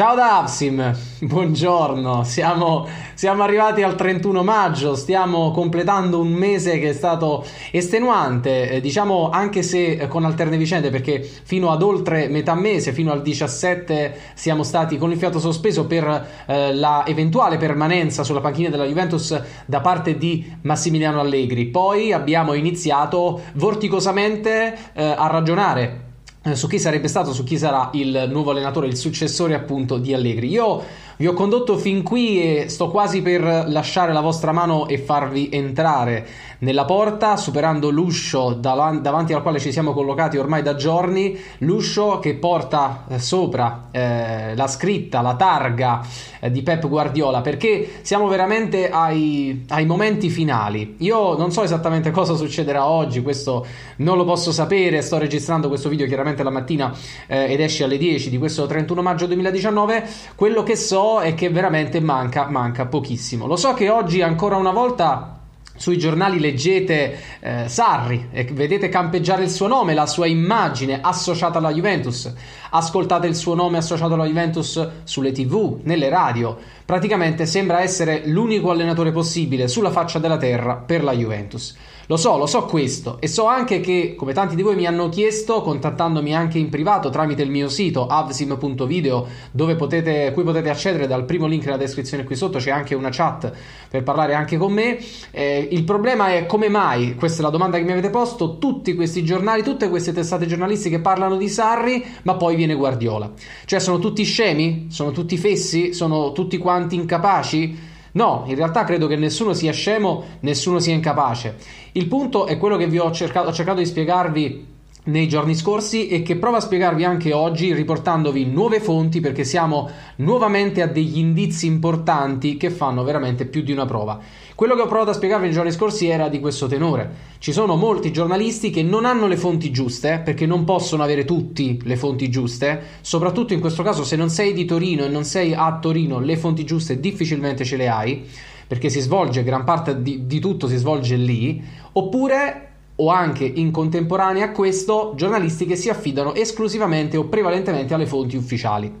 Ciao Davsim, buongiorno, siamo, siamo, arrivati al 31 maggio, stiamo completando un mese che è stato estenuante, eh, diciamo anche se eh, con alterne vicende perché fino ad oltre metà mese, fino al 17 siamo stati con il fiato sospeso per eh, la eventuale permanenza sulla panchina della Juventus da parte di Massimiliano Allegri, poi abbiamo iniziato vorticosamente eh, a ragionare su chi sarebbe stato, su chi sarà il nuovo allenatore, il successore appunto di Allegri. Io vi ho condotto fin qui e sto quasi per lasciare la vostra mano e farvi entrare nella porta, superando l'uscio davanti al quale ci siamo collocati ormai da giorni, l'uscio che porta eh, sopra eh, la scritta, la targa eh, di Pep Guardiola, perché siamo veramente ai, ai momenti finali. Io non so esattamente cosa succederà oggi, questo non lo posso sapere, sto registrando questo video chiaramente la mattina eh, ed esce alle 10 di questo 31 maggio 2019, quello che so è che veramente manca, manca pochissimo. Lo so che oggi ancora una volta sui giornali leggete eh, Sarri e vedete campeggiare il suo nome, la sua immagine associata alla Juventus. Ascoltate il suo nome associato alla Juventus sulle tv, nelle radio. Praticamente sembra essere l'unico allenatore possibile sulla faccia della terra per la Juventus. Lo so, lo so questo e so anche che, come tanti di voi mi hanno chiesto, contattandomi anche in privato tramite il mio sito avsim.video, dove potete, cui potete accedere dal primo link nella descrizione qui sotto, c'è anche una chat per parlare anche con me. Eh, il problema è come mai, questa è la domanda che mi avete posto, tutti questi giornali, tutte queste testate giornalistiche parlano di Sarri, ma poi viene Guardiola. Cioè sono tutti scemi? Sono tutti fessi? Sono tutti quanti incapaci? No, in realtà credo che nessuno sia scemo, nessuno sia incapace. Il punto è quello che vi ho cercato, ho cercato di spiegarvi nei giorni scorsi e che provo a spiegarvi anche oggi riportandovi nuove fonti perché siamo nuovamente a degli indizi importanti che fanno veramente più di una prova. Quello che ho provato a spiegarvi nei giorni scorsi era di questo tenore. Ci sono molti giornalisti che non hanno le fonti giuste perché non possono avere tutti le fonti giuste, soprattutto in questo caso se non sei di Torino e non sei a Torino le fonti giuste difficilmente ce le hai perché si svolge gran parte di, di tutto si svolge lì, oppure o anche in contemporanea a questo giornalisti che si affidano esclusivamente o prevalentemente alle fonti ufficiali.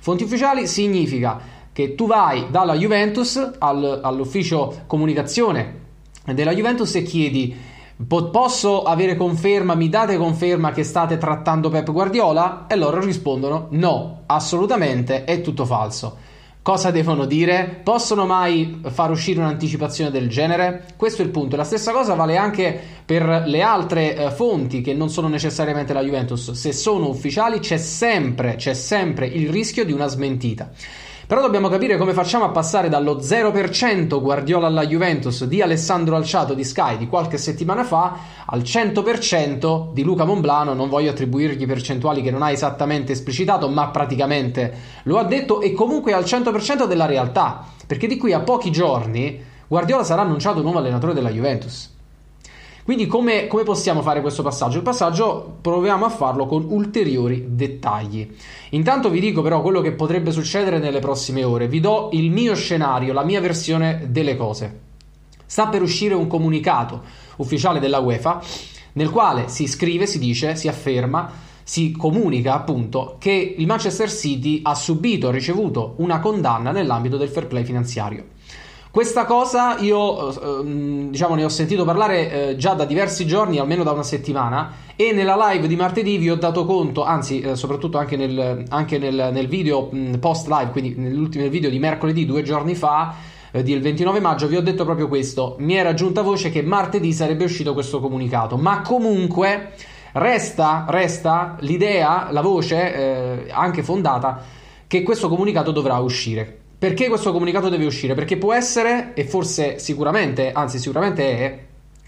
Fonti ufficiali significa che tu vai dalla Juventus al, all'ufficio comunicazione della Juventus e chiedi posso avere conferma, mi date conferma che state trattando Pep Guardiola? E loro rispondono no, assolutamente è tutto falso. Cosa devono dire? Possono mai far uscire un'anticipazione del genere? Questo è il punto. La stessa cosa vale anche per le altre eh, fonti che non sono necessariamente la Juventus. Se sono ufficiali c'è sempre, c'è sempre il rischio di una smentita. Però dobbiamo capire come facciamo a passare dallo 0% Guardiola alla Juventus di Alessandro Alciato di Sky di qualche settimana fa al 100% di Luca Monblano. Non voglio attribuirgli percentuali che non ha esattamente esplicitato, ma praticamente lo ha detto e comunque al 100% della realtà. Perché di qui a pochi giorni Guardiola sarà annunciato nuovo allenatore della Juventus. Quindi come, come, possiamo fare questo passaggio? Il passaggio proviamo a farlo con ulteriori dettagli. Intanto vi dico però quello che potrebbe succedere nelle prossime ore. Vi do il mio scenario, la mia versione delle cose. Sta per uscire un comunicato ufficiale della UEFA nel quale si scrive, si dice, si afferma, si comunica appunto che il Manchester City ha subito, ha ricevuto una condanna nell'ambito del fair play finanziario. Questa cosa io ehm, diciamo ne ho sentito parlare eh, già da diversi giorni, almeno da una settimana, e nella live di martedì vi ho dato conto, anzi eh, soprattutto anche, nel, anche nel, nel, video mh, post live, quindi nell'ultimo video di mercoledì, due giorni fa, eh, del 29 maggio, vi ho detto proprio questo. Mi era giunta voce che martedì sarebbe uscito questo comunicato, ma comunque resta, resta l'idea, la voce, eh, anche fondata, che questo comunicato dovrà uscire. Perché questo comunicato deve uscire? Perché può essere, e forse sicuramente, anzi sicuramente è,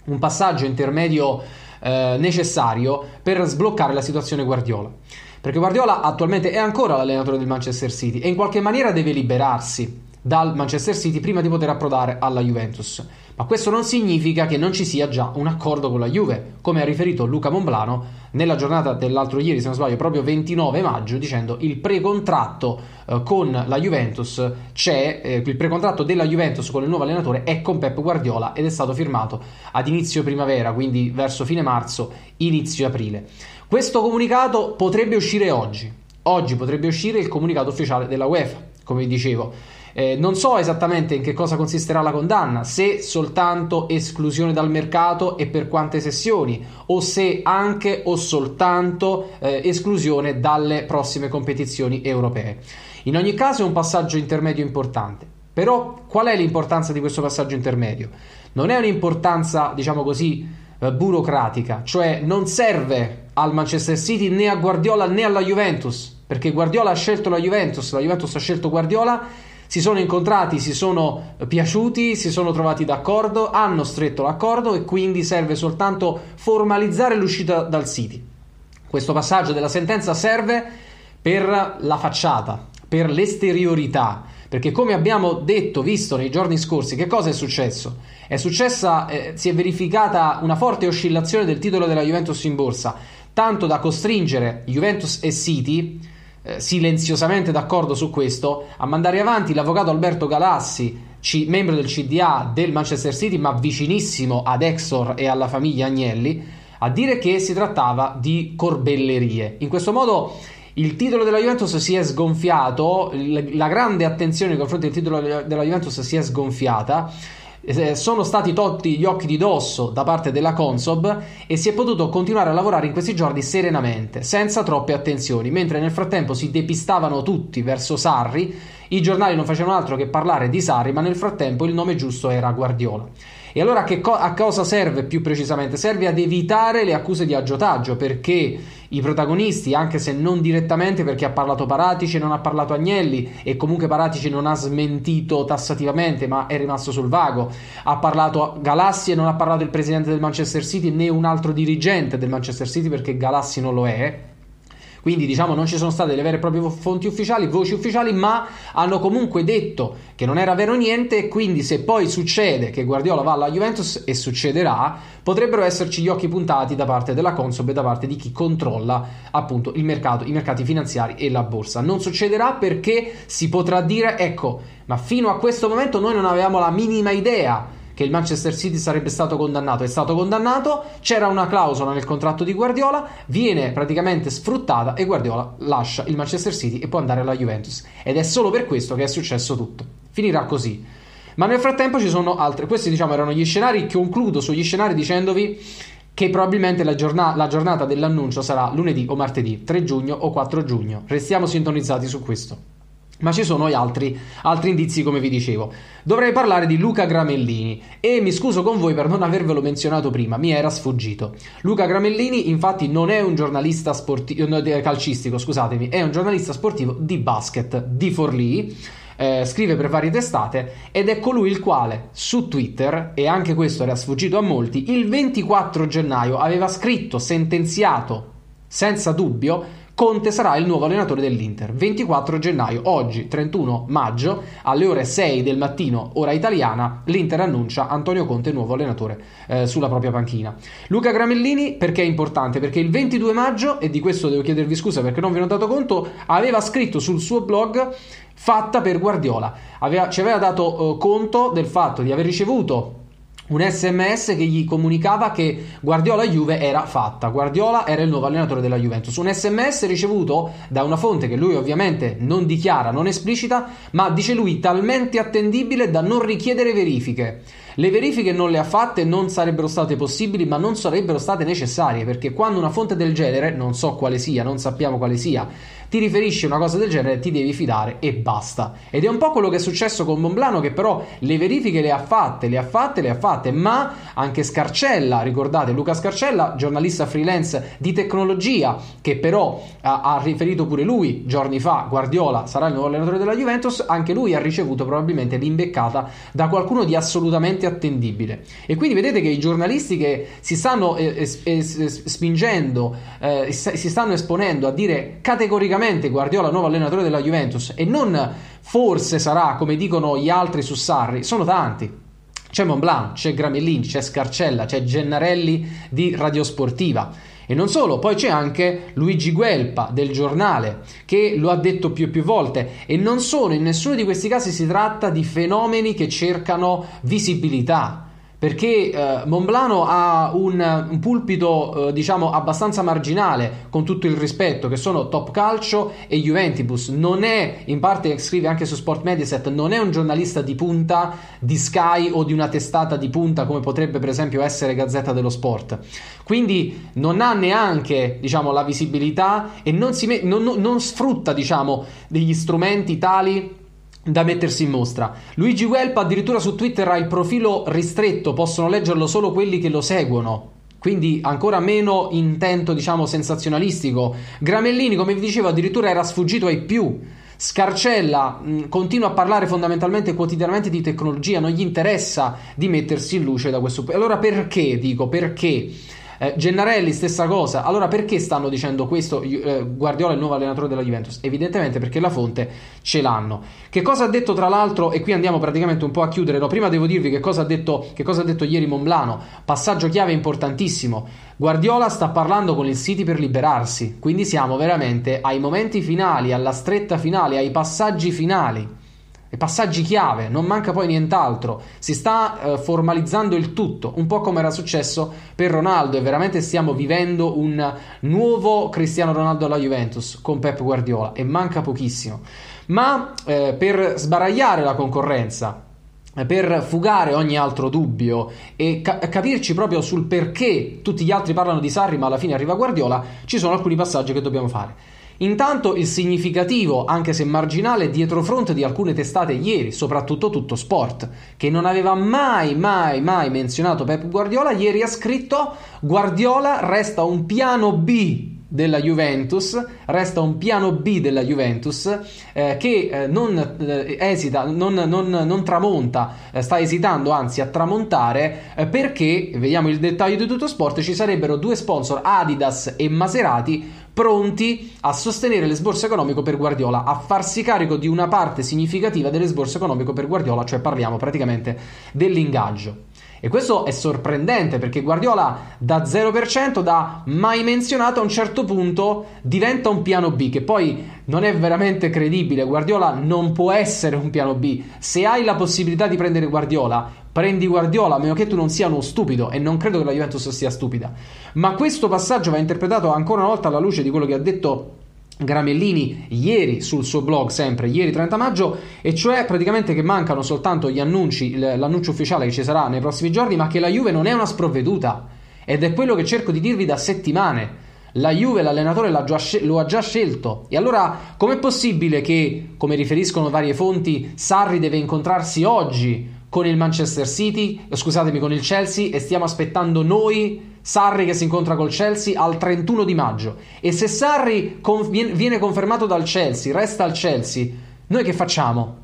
un passaggio intermedio eh, necessario per sbloccare la situazione Guardiola. Perché Guardiola attualmente è ancora l'allenatore del Manchester City e in qualche maniera deve liberarsi dal Manchester City prima di poter approdare alla Juventus. Ma questo non significa che non ci sia già un accordo con la Juve, come ha riferito Luca Monblano nella giornata dell'altro ieri, se non sbaglio, proprio 29 maggio, dicendo il precontratto eh, con la Juventus c'è, eh, il precontratto della Juventus con il nuovo allenatore è con Pep Guardiola ed è stato firmato ad inizio primavera, quindi verso fine marzo, inizio aprile. Questo comunicato potrebbe uscire oggi. Oggi potrebbe uscire il comunicato ufficiale della UEFA, come dicevo. Eh, non so esattamente in che cosa consisterà la condanna, se soltanto esclusione dal mercato e per quante sessioni, o se anche o soltanto eh, esclusione dalle prossime competizioni europee. In ogni caso è un passaggio intermedio importante. Però qual è l'importanza di questo passaggio intermedio? Non è un'importanza, diciamo così, eh, burocratica, cioè non serve al Manchester City né a Guardiola né alla Juventus, perché Guardiola ha scelto la Juventus, la Juventus ha scelto Guardiola si sono incontrati, si sono piaciuti, si sono trovati d'accordo, hanno stretto l'accordo e quindi serve soltanto formalizzare l'uscita dal City. Questo passaggio della sentenza serve per la facciata, per l'esteriorità, perché come abbiamo detto, visto nei giorni scorsi, che cosa è successo? È successa, eh, si è verificata una forte oscillazione del titolo della Juventus in borsa, tanto da costringere Juventus e City eh, silenziosamente d'accordo su questo, a mandare avanti l'avvocato Alberto Galassi, c- membro del CDA del Manchester City, ma vicinissimo ad Exor e alla famiglia Agnelli, a dire che si trattava di corbellerie. In questo modo il titolo della Juventus si è sgonfiato, la grande attenzione nei confronti del titolo della Juventus si è sgonfiata eh, sono stati tolti gli occhi di dosso da parte della Consob e si è potuto continuare a lavorare in questi giorni serenamente, senza troppe attenzioni, mentre nel frattempo si depistavano tutti verso Sarri, i giornali non facevano altro che parlare di Sarri, ma nel frattempo il nome giusto era Guardiola. E allora co- a cosa serve più precisamente? Serve ad evitare le accuse di aggiotaggio perché i protagonisti, anche se non direttamente perché ha parlato Paratici e non ha parlato Agnelli e comunque Paratici non ha smentito tassativamente ma è rimasto sul vago, ha parlato Galassi e non ha parlato il presidente del Manchester City né un altro dirigente del Manchester City perché Galassi non lo è quindi diciamo non ci sono state le vere e proprie fonti ufficiali, voci ufficiali, ma hanno comunque detto che non era vero niente e quindi se poi succede che Guardiola va alla Juventus e succederà, potrebbero esserci gli occhi puntati da parte della Consob e da parte di chi controlla appunto il mercato, i mercati finanziari e la borsa. Non succederà perché si potrà dire ecco, ma fino a questo momento noi non avevamo la minima idea che il Manchester City sarebbe stato condannato. È stato condannato, c'era una clausola nel contratto di Guardiola, viene praticamente sfruttata e Guardiola lascia il Manchester City e può andare alla Juventus. Ed è solo per questo che è successo tutto. Finirà così. Ma nel frattempo ci sono altre. Questi, diciamo, erano gli scenari. Concludo sugli scenari dicendovi che probabilmente la, giornata, la giornata dell'annuncio sarà lunedì o martedì, 3 giugno o 4 giugno. Restiamo sintonizzati su questo. Ma ci sono altri, altri, indizi, come vi dicevo. Dovrei parlare di Luca Gramellini e mi scuso con voi per non avervelo menzionato prima, mi era sfuggito. Luca Gramellini, infatti, non è un giornalista sportivo, no, calcistico, scusatemi, è un giornalista sportivo di basket di Forlì. Eh, scrive per varie testate ed è colui il quale su Twitter, e anche questo era sfuggito a molti, il 24 gennaio aveva scritto sentenziato senza dubbio Conte sarà il nuovo allenatore dell'Inter. 24 gennaio, oggi 31 maggio, alle ore 6 del mattino, ora italiana, l'Inter annuncia Antonio Conte nuovo allenatore eh, sulla propria panchina. Luca Gramellini perché è importante? Perché il 22 maggio, e di questo devo chiedervi scusa perché non vi ho dato conto, aveva scritto sul suo blog fatta per Guardiola. Aveva, ci aveva dato eh, conto del fatto di aver ricevuto un sms che gli comunicava che Guardiola Juve era fatta, Guardiola era il nuovo allenatore della Juventus, un sms ricevuto da una fonte che lui ovviamente non dichiara, non esplicita, ma dice lui talmente attendibile da non richiedere verifiche. Le verifiche non le ha fatte, non sarebbero state possibili, ma non sarebbero state necessarie, perché quando una fonte del genere, non so quale sia, non sappiamo quale sia, ti riferisce una cosa del genere, ti devi fidare e basta. Ed è un po' quello che è successo con Monblano che però le verifiche le ha fatte, le ha fatte, le ha fatte, ma anche Scarcella, ricordate Luca Scarcella, giornalista freelance di tecnologia, che però ha, ha riferito pure lui giorni fa, Guardiola sarà il nuovo allenatore della Juventus, anche lui ha ricevuto probabilmente l'imbeccata da qualcuno di assolutamente attendibile. E quindi vedete che i giornalisti che si stanno eh, eh, spingendo, eh, si stanno esponendo a dire categoricamente Guardiola nuovo allenatore della Juventus e non forse sarà come dicono gli altri su Sarri, sono tanti. C'è Montblanc, c'è Gramellini, c'è Scarcella, c'è Gennarelli di Radiosportiva. E non solo, poi c'è anche Luigi Guelpa del giornale che lo ha detto più e più volte e non solo, in nessuno di questi casi si tratta di fenomeni che cercano visibilità perché eh, Monblano ha un, un pulpito eh, diciamo abbastanza marginale con tutto il rispetto che sono Top Calcio e Juventus non è in parte scrive anche su Sport Mediaset non è un giornalista di punta di Sky o di una testata di punta come potrebbe per esempio essere Gazzetta dello Sport. Quindi non ha neanche diciamo la visibilità e non, si me- non, non sfrutta diciamo degli strumenti tali da mettersi in mostra. Luigi Welp addirittura su Twitter ha il profilo ristretto, possono leggerlo solo quelli che lo seguono. Quindi ancora meno intento, diciamo, sensazionalistico. Gramellini, come vi dicevo, addirittura era sfuggito ai più. Scarcella mh, continua a parlare fondamentalmente quotidianamente di tecnologia, non gli interessa di mettersi in luce da questo. Allora perché dico perché? Eh, Gennarelli, stessa cosa. Allora, perché stanno dicendo questo? Eh, Guardiola è il nuovo allenatore della Juventus? Evidentemente perché la fonte ce l'hanno. Che cosa ha detto, tra l'altro, e qui andiamo praticamente un po' a chiudere. No, prima devo dirvi che cosa ha detto, che cosa ha detto ieri Monblano. Passaggio chiave importantissimo. Guardiola sta parlando con il City per liberarsi. Quindi siamo veramente ai momenti finali, alla stretta finale, ai passaggi finali passaggi chiave, non manca poi nient'altro. Si sta eh, formalizzando il tutto, un po' come era successo per Ronaldo e veramente stiamo vivendo un nuovo Cristiano Ronaldo alla Juventus con Pep Guardiola e manca pochissimo. Ma eh, per sbaragliare la concorrenza, per fugare ogni altro dubbio e ca- capirci proprio sul perché tutti gli altri parlano di Sarri ma alla fine arriva Guardiola, ci sono alcuni passaggi che dobbiamo fare. Intanto il significativo, anche se marginale, dietrofront di alcune testate ieri, soprattutto tutto sport, che non aveva mai, mai, mai menzionato Pep Guardiola, ieri ha scritto Guardiola resta un piano B della Juventus, resta un piano B della Juventus eh, che eh, non eh, esita, non, non, non tramonta, eh, sta esitando anzi a tramontare eh, perché, vediamo il dettaglio di tutto sport, ci sarebbero due sponsor Adidas e Maserati pronti a sostenere l'esborso economico per Guardiola, a farsi carico di una parte significativa dell'esborso economico per Guardiola, cioè parliamo praticamente dell'ingaggio. E questo è sorprendente perché Guardiola da 0% da mai menzionato a un certo punto diventa un piano B che poi non è veramente credibile. Guardiola non può essere un piano B. Se hai la possibilità di prendere Guardiola, prendi Guardiola, a meno che tu non sia uno stupido e non credo che la Juventus sia stupida. Ma questo passaggio va interpretato ancora una volta alla luce di quello che ha detto Gramellini ieri sul suo blog, sempre ieri 30 maggio, e cioè praticamente che mancano soltanto gli annunci, l'annuncio ufficiale che ci sarà nei prossimi giorni, ma che la Juve non è una sprovveduta. Ed è quello che cerco di dirvi da settimane. La Juve, l'allenatore già, lo ha già scelto. E allora com'è possibile che, come riferiscono varie fonti, Sarri deve incontrarsi oggi con il Manchester City, scusatemi, con il Chelsea e stiamo aspettando noi Sarri che si incontra col Chelsea al 31 di maggio. E se Sarri con- viene confermato dal Chelsea, resta al Chelsea, noi che facciamo?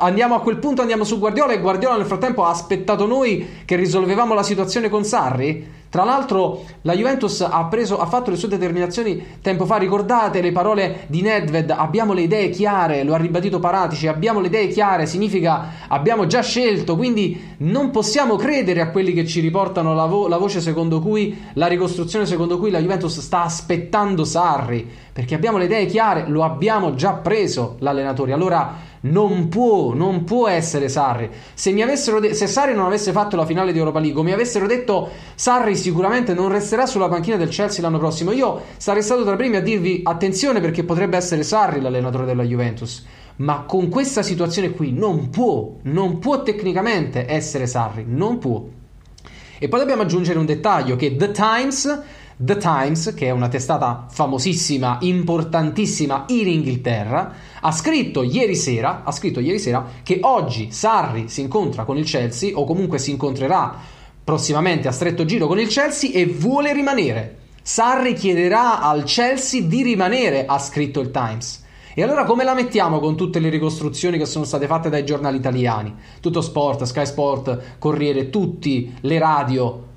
Andiamo a quel punto, andiamo su Guardiola e Guardiola nel frattempo ha aspettato noi che risolvevamo la situazione con Sarri? Tra l'altro la Juventus ha, preso, ha, fatto le sue determinazioni tempo fa, ricordate le parole di Nedved, abbiamo le idee chiare, lo ha ribadito Paratici, abbiamo le idee chiare, significa abbiamo già scelto, quindi non possiamo credere a quelli che ci riportano la, vo- la voce secondo cui, la ricostruzione secondo cui la Juventus sta aspettando Sarri, perché abbiamo le idee chiare, lo abbiamo già preso l'allenatore, allora non può, non può essere Sarri. Se, de- se Sarri non avesse fatto la finale di Europa League, mi avessero detto Sarri sicuramente non resterà sulla panchina del Chelsea l'anno prossimo, io sarei stato tra i primi a dirvi attenzione perché potrebbe essere Sarri l'allenatore della Juventus. Ma con questa situazione qui non può, non può tecnicamente essere Sarri, non può. E poi dobbiamo aggiungere un dettaglio che The Times The Times, che è una testata famosissima, importantissima in Inghilterra, ha scritto ieri sera, ha scritto ieri sera che oggi Sarri si incontra con il Chelsea o comunque si incontrerà prossimamente a stretto giro con il Chelsea e vuole rimanere. Sarri chiederà al Chelsea di rimanere, ha scritto il Times. E allora come la mettiamo con tutte le ricostruzioni che sono state fatte dai giornali italiani? Tutto Sport, Sky Sport, Corriere, tutti, le radio.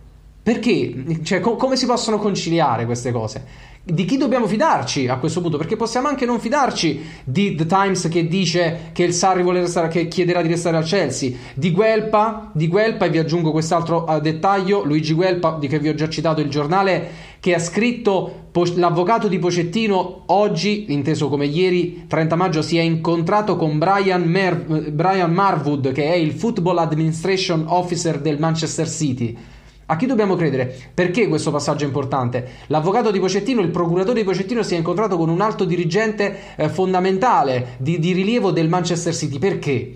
Perché? Cioè, co- come si possono conciliare queste cose? Di chi dobbiamo fidarci a questo punto? Perché possiamo anche non fidarci di The Times che dice che il Sarri vuole restare, che chiederà di restare al Chelsea, di Guelpa, di Guelpa, e vi aggiungo quest'altro uh, dettaglio, Luigi Guelpa, di che vi ho già citato il giornale, che ha scritto l'avvocato di Pocettino oggi, inteso come ieri, 30 maggio, si è incontrato con Brian, Mer- Brian Marwood, che è il Football Administration Officer del Manchester City. A chi dobbiamo credere? Perché questo passaggio è importante? L'avvocato di Pocettino, il procuratore di Pocettino si è incontrato con un alto dirigente eh, fondamentale di, di rilievo del Manchester City. Perché?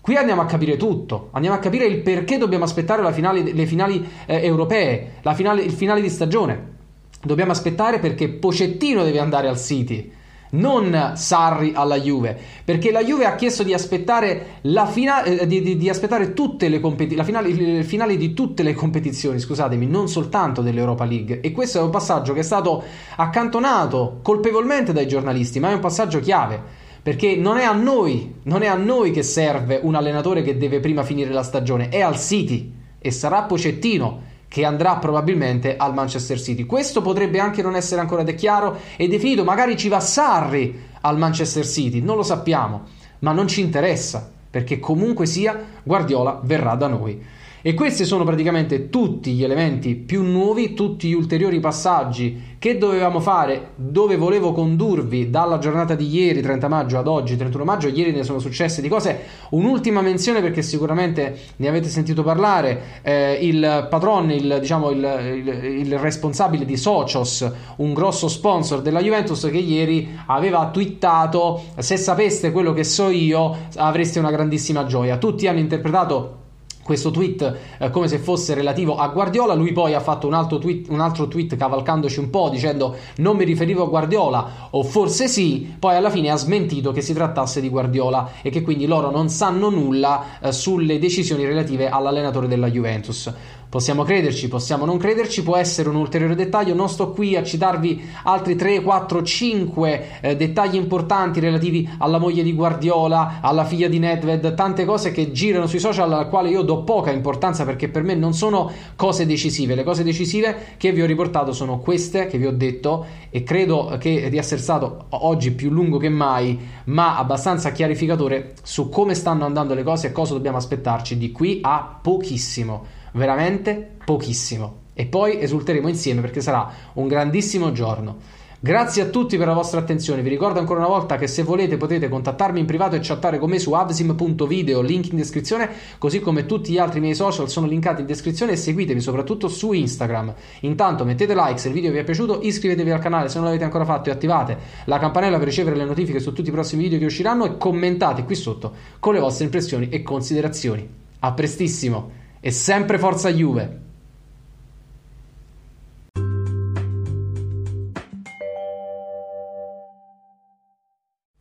Qui andiamo a capire tutto, andiamo a capire il perché dobbiamo aspettare finale, le finali eh, europee, finale, il finale di stagione. Dobbiamo aspettare perché Pocettino deve andare al City, non Sarri alla Juve, perché la Juve ha chiesto di aspettare, la fina- eh, di, di, di aspettare tutte le competizioni, finale, il finale di tutte le competizioni, scusatemi, non soltanto dell'Europa League. E questo è un passaggio che è stato accantonato colpevolmente dai giornalisti, ma è un passaggio chiave. Perché non è a noi, non è a noi che serve un allenatore che deve prima finire la stagione, è al City e sarà Pocettino che andrà probabilmente al Manchester City. Questo potrebbe anche non essere ancora chiaro e definito, magari ci va Sarri al Manchester City, non lo sappiamo, ma non ci interessa, perché comunque sia Guardiola verrà da noi. E questi sono praticamente tutti gli elementi più nuovi, tutti gli ulteriori passaggi che dovevamo fare, dove volevo condurvi dalla giornata di ieri, 30 maggio, ad oggi, 31 maggio. Ieri ne sono successe di cose. Un'ultima menzione perché sicuramente ne avete sentito parlare. Eh, il patron, il, diciamo, il, il, il, responsabile di Socios, un grosso sponsor della Juventus, che ieri aveva twittato: Se sapeste quello che so io, avreste una grandissima gioia. Tutti hanno interpretato questo tweet eh, come se fosse relativo a Guardiola. Lui poi ha fatto un altro, tweet, un altro tweet cavalcandoci un po' dicendo non mi riferivo a Guardiola o forse sì, poi alla fine ha smentito che si trattasse di Guardiola e che quindi loro non sanno nulla eh, sulle decisioni relative all'allenatore della Juventus. Possiamo crederci, possiamo non crederci, può essere un ulteriore dettaglio. Non sto qui a citarvi altri 3, 4, 5 eh, dettagli importanti relativi alla moglie di Guardiola, alla figlia di Nedved, tante cose che girano sui social alle quali io do poca importanza perché per me non sono cose decisive. Le cose decisive che vi ho riportato sono queste che vi ho detto e credo che di essere stato oggi più lungo che mai, ma abbastanza chiarificatore su come stanno andando le cose e cosa dobbiamo aspettarci di qui a pochissimo veramente pochissimo. E poi esulteremo insieme perché sarà un grandissimo giorno. Grazie a tutti per la vostra attenzione. Vi ricordo ancora una volta che se volete potete contattarmi in privato e chattare con me su avsim.video, link in descrizione, così come tutti gli altri miei social sono linkati in descrizione e seguitemi soprattutto su Instagram. Intanto mettete like se il video vi è piaciuto, iscrivetevi al canale se non l'avete ancora fatto e attivate la campanella per ricevere le notifiche su tutti i prossimi video che usciranno e commentate qui sotto con le vostre impressioni e considerazioni. A prestissimo! E sempre forza Juve.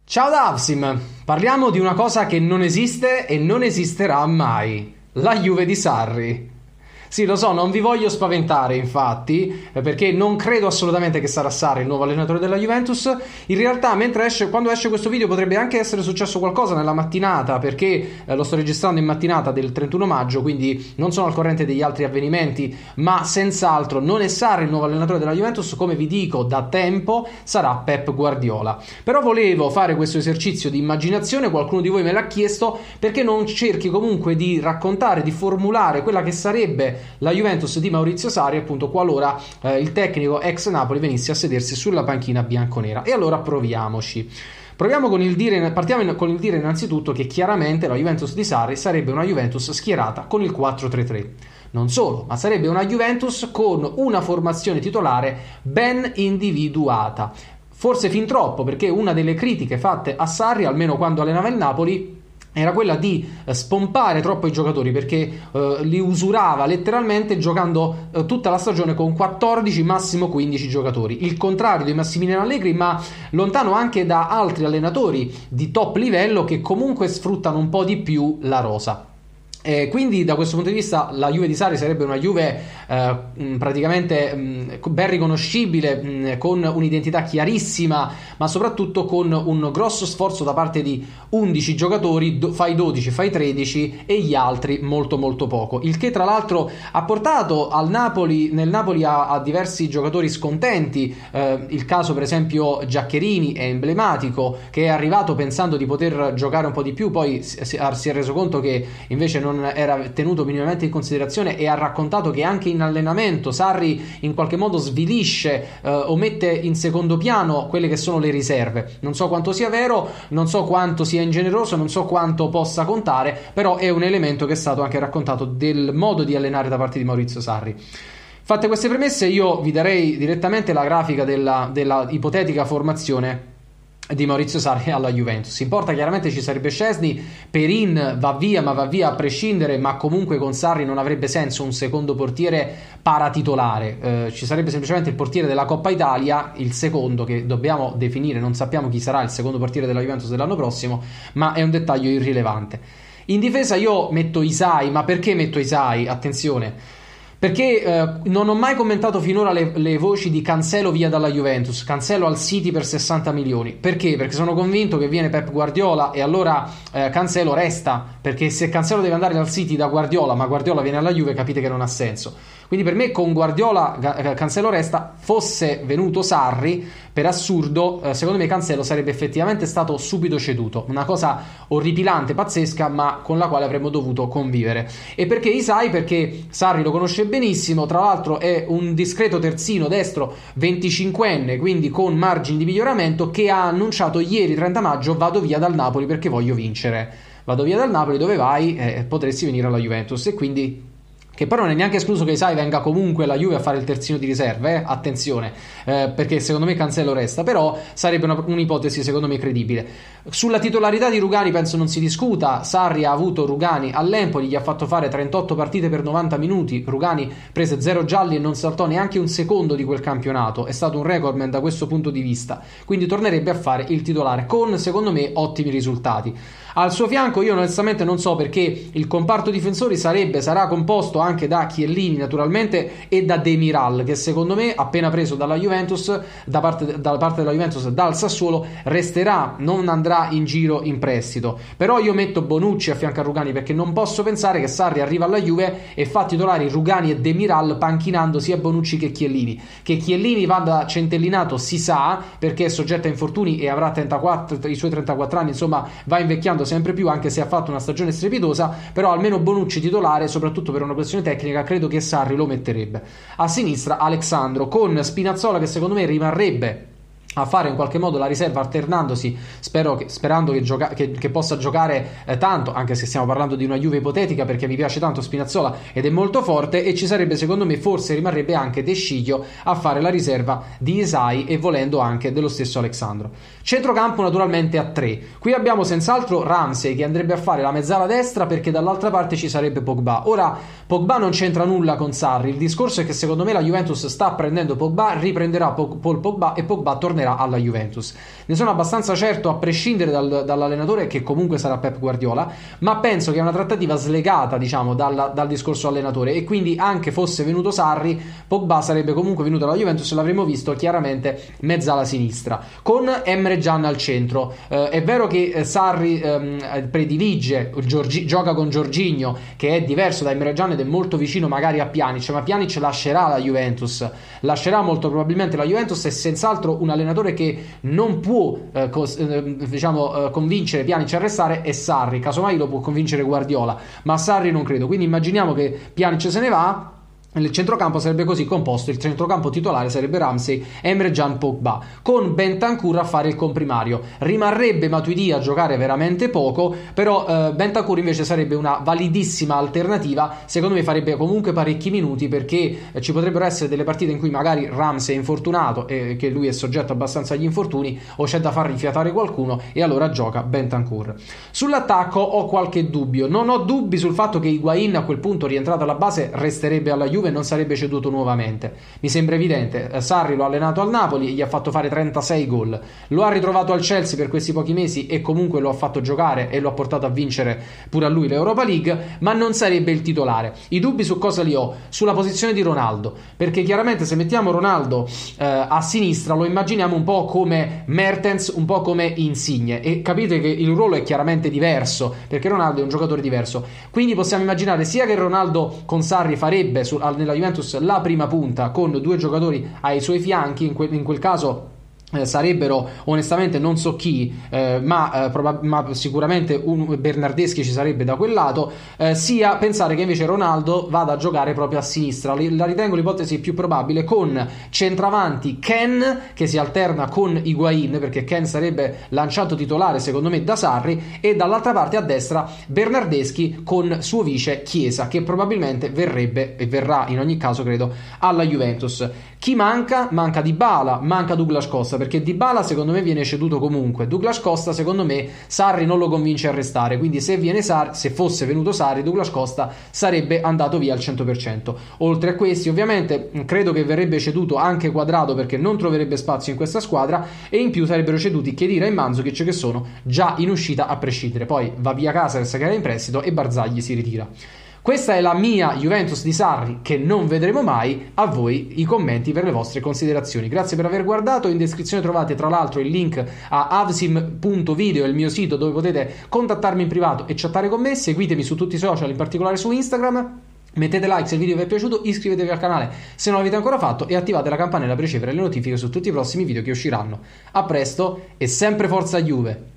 Ciao Davsim, parliamo di una cosa che non esiste e non esisterà mai, la Juve di Sarri. Sì, lo so, non vi voglio spaventare, infatti, eh, perché non credo assolutamente che sarà Sarri il nuovo allenatore della Juventus. In realtà, esce, quando esce questo video, potrebbe anche essere successo qualcosa nella mattinata, perché eh, lo sto registrando in mattinata del 31 maggio, quindi non sono al corrente degli altri avvenimenti, ma senz'altro non è Sarri il nuovo allenatore della Juventus, come vi dico da tempo, sarà Pep Guardiola. Però volevo fare questo esercizio di immaginazione, qualcuno di voi me l'ha chiesto, perché non cerchi comunque di raccontare, di formulare quella che sarebbe la Juventus di Maurizio Sari, appunto, qualora eh, il tecnico ex Napoli venisse a sedersi sulla panchina bianconera. E allora proviamoci. Proviamo con il dire, partiamo con il dire innanzitutto che chiaramente la Juventus di Sarri sarebbe una Juventus schierata con il 4-3-3. Non solo, ma sarebbe una Juventus con una formazione titolare ben individuata. Forse fin troppo, perché una delle critiche fatte a Sarri, almeno quando allenava il Napoli, era quella di eh, spompare troppo i giocatori perché eh, li usurava letteralmente giocando eh, tutta la stagione con 14 massimo 15 giocatori. Il contrario di Massimiliano Allegri ma lontano anche da altri allenatori di top livello che comunque sfruttano un po' di più la rosa eh, quindi da questo punto di vista la Juve di Sari sarebbe una Juve eh, praticamente mh, ben riconoscibile, mh, con un'identità chiarissima, ma soprattutto con un grosso sforzo da parte di 11 giocatori, do, fai 12, fai 13 e gli altri molto molto poco. Il che tra l'altro ha portato Napoli, nel Napoli a, a diversi giocatori scontenti, eh, il caso per esempio Giaccherini è emblematico, che è arrivato pensando di poter giocare un po' di più, poi si, si è reso conto che invece non non era tenuto minimamente in considerazione e ha raccontato che anche in allenamento Sarri in qualche modo svilisce eh, o mette in secondo piano quelle che sono le riserve. Non so quanto sia vero, non so quanto sia ingeneroso, non so quanto possa contare, però è un elemento che è stato anche raccontato del modo di allenare da parte di Maurizio Sarri. Fatte queste premesse, io vi darei direttamente la grafica della, della ipotetica formazione di Maurizio Sarri alla Juventus. In porta chiaramente ci sarebbe Scesni, Perin va via, ma va via a prescindere, ma comunque con Sarri non avrebbe senso un secondo portiere paratitolare. Eh, ci sarebbe semplicemente il portiere della Coppa Italia, il secondo che dobbiamo definire, non sappiamo chi sarà il secondo portiere della Juventus dell'anno prossimo, ma è un dettaglio irrilevante. In difesa io metto Isai, ma perché metto Isai? Attenzione perché eh, non ho mai commentato finora le, le, voci di Cancelo via dalla Juventus, Cancelo al City per 60 milioni. Perché? Perché sono convinto che viene Pep Guardiola e allora eh, Cancelo resta. Perché se Cancelo deve andare al City da Guardiola, ma Guardiola viene alla Juve, capite che non ha senso. Quindi per me con Guardiola Cancelo resta, fosse venuto Sarri, per assurdo, eh, secondo me Cancelo sarebbe effettivamente stato subito ceduto. Una cosa orripilante, pazzesca, ma con la quale avremmo dovuto convivere. E perché Isai? Perché Sarri lo conosce benissimo, tra l'altro è un discreto terzino destro 25enne, quindi con margini di miglioramento, che ha annunciato ieri 30 maggio vado via dal Napoli perché voglio vincere. Vado via dal Napoli, dove vai? Eh, potresti venire alla Juventus e quindi che però non è neanche escluso che Isai venga comunque la Juve a fare il terzino di riserva, eh? attenzione, eh, perché secondo me Cancello resta, però sarebbe una, un'ipotesi secondo me credibile. Sulla titolarità di Rugani penso non si discuta, Sarri ha avuto Rugani all'Empoli, gli ha fatto fare 38 partite per 90 minuti, Rugani prese 0 gialli e non saltò neanche un secondo di quel campionato, è stato un recordman da questo punto di vista, quindi tornerebbe a fare il titolare con secondo me ottimi risultati. Al suo fianco io onestamente non so perché il comparto difensori sarebbe, sarà composto anche da Chiellini naturalmente e da Demiral che secondo me appena preso dalla Juventus, da parte, dalla parte della Juventus dal Sassuolo resterà, non andrà in giro in prestito. Però io metto Bonucci a fianco a Rugani perché non posso pensare che Sarri arriva alla Juve e fa titolari Rugani e Demiral panchinando sia Bonucci che Chiellini. Che Chiellini vada centellinato si sa perché è soggetto a infortuni e avrà 34, i suoi 34 anni, insomma va invecchiando sempre più, anche se ha fatto una stagione strepitosa, però almeno Bonucci titolare, soprattutto per una questione tecnica, credo che Sarri lo metterebbe. A sinistra Alexandro, con Spinazzola che secondo me rimarrebbe a fare in qualche modo la riserva alternandosi che, sperando che, gioca- che, che possa giocare eh, tanto anche se stiamo parlando di una Juve ipotetica perché mi piace tanto Spinazzola ed è molto forte e ci sarebbe secondo me forse rimarrebbe anche De Sciglio a fare la riserva di Isai e volendo anche dello stesso Alexandro. Centrocampo naturalmente a 3 qui abbiamo senz'altro Ramsey che andrebbe a fare la mezzala destra perché dall'altra parte ci sarebbe Pogba. Ora Pogba non c'entra nulla con Sarri. Il discorso è che secondo me la Juventus sta prendendo Pogba riprenderà Paul Pogba e Pogba tornerà tornerà alla Juventus. Ne sono abbastanza certo, a prescindere dal, dall'allenatore, che comunque sarà Pep Guardiola, ma penso che è una trattativa slegata, diciamo, dal, dal discorso allenatore e quindi anche fosse venuto Sarri, Pogba sarebbe comunque venuto alla Juventus e l'avremmo visto chiaramente mezza alla sinistra, con Emre Gian al centro. Eh, è vero che eh, Sarri ehm, predilige, Giorgi, gioca con Giorginio, che è diverso da Emre Gian ed è molto vicino magari a Pjanic, ma Pjanic lascerà la Juventus, lascerà molto probabilmente la Juventus e senz'altro un allenatore allenatore che non può eh, cos- eh, diciamo, eh, convincere Pjanic a restare è Sarri, casomai lo può convincere Guardiola, ma Sarri non credo. Quindi immaginiamo che Pjanic se ne va il centrocampo sarebbe così composto, il centrocampo titolare sarebbe Ramsey, Emre Can Pogba, con Bentancur a fare il comprimario. Rimarrebbe Matuidi a giocare veramente poco, però eh, Bentancur invece sarebbe una validissima alternativa, secondo me farebbe comunque parecchi minuti perché eh, ci potrebbero essere delle partite in cui magari Ramsey è infortunato e che lui è soggetto abbastanza agli infortuni o c'è da far rifiatare qualcuno e allora gioca Bentancur. Sull'attacco ho qualche dubbio, non ho dubbi sul fatto che Higuain a quel punto rientrato alla base resterebbe alla Juve e non sarebbe ceduto nuovamente. Mi sembra evidente, eh, Sarri lo ha allenato al Napoli, gli ha fatto fare 36 gol, lo ha ritrovato al Chelsea per questi pochi mesi e comunque lo ha fatto giocare e lo ha portato a vincere pure a lui l'Europa League, ma non sarebbe il titolare. I dubbi su cosa li ho? Sulla posizione di Ronaldo, perché chiaramente se mettiamo Ronaldo eh, a sinistra lo immaginiamo un po' come Mertens, un po' come Insigne e capite che il ruolo è chiaramente diverso, perché Ronaldo è un giocatore diverso. Quindi possiamo immaginare sia che Ronaldo con Sarri farebbe su, nella Juventus la prima punta con due giocatori ai suoi fianchi, in, que- in quel caso eh, sarebbero onestamente non so chi, eh, ma, eh, probab- ma, sicuramente un Bernardeschi ci sarebbe da quel lato, eh, sia pensare che invece Ronaldo vada a giocare proprio a sinistra. La ritengo l'ipotesi più probabile con centravanti Ken che si alterna con Higuain perché Ken sarebbe lanciato titolare secondo me da Sarri e dall'altra parte a destra Bernardeschi con suo vice Chiesa che probabilmente verrebbe e verrà in ogni caso credo alla Juventus. Chi manca? Manca Di Bala, manca Douglas Costa perché Di Bala secondo me viene ceduto comunque. Douglas Costa secondo me Sarri non lo convince a restare, quindi se, Sarri, se fosse venuto Sarri Douglas Costa sarebbe andato via al 100%. Oltre a questi ovviamente credo che verrebbe ceduto anche Quadrato perché non troverebbe spazio in questa squadra e in più sarebbero ceduti Chiedira e Manzukic che sono già in uscita a prescindere. Poi va via Casares che era in prestito e Barzagli si ritira. Questa è la mia Juventus di Sarri che non vedremo mai. A voi i commenti per le vostre considerazioni. Grazie per aver guardato. In descrizione trovate tra l'altro il link a avsim.video, il mio sito dove potete contattarmi in privato e chattare con me. Seguitemi su tutti i social, in particolare su Instagram. Mettete like se il video vi è piaciuto, iscrivetevi al canale se non l'avete ancora fatto e attivate la campanella per ricevere le notifiche su tutti i prossimi video che usciranno. A presto e sempre forza Juve!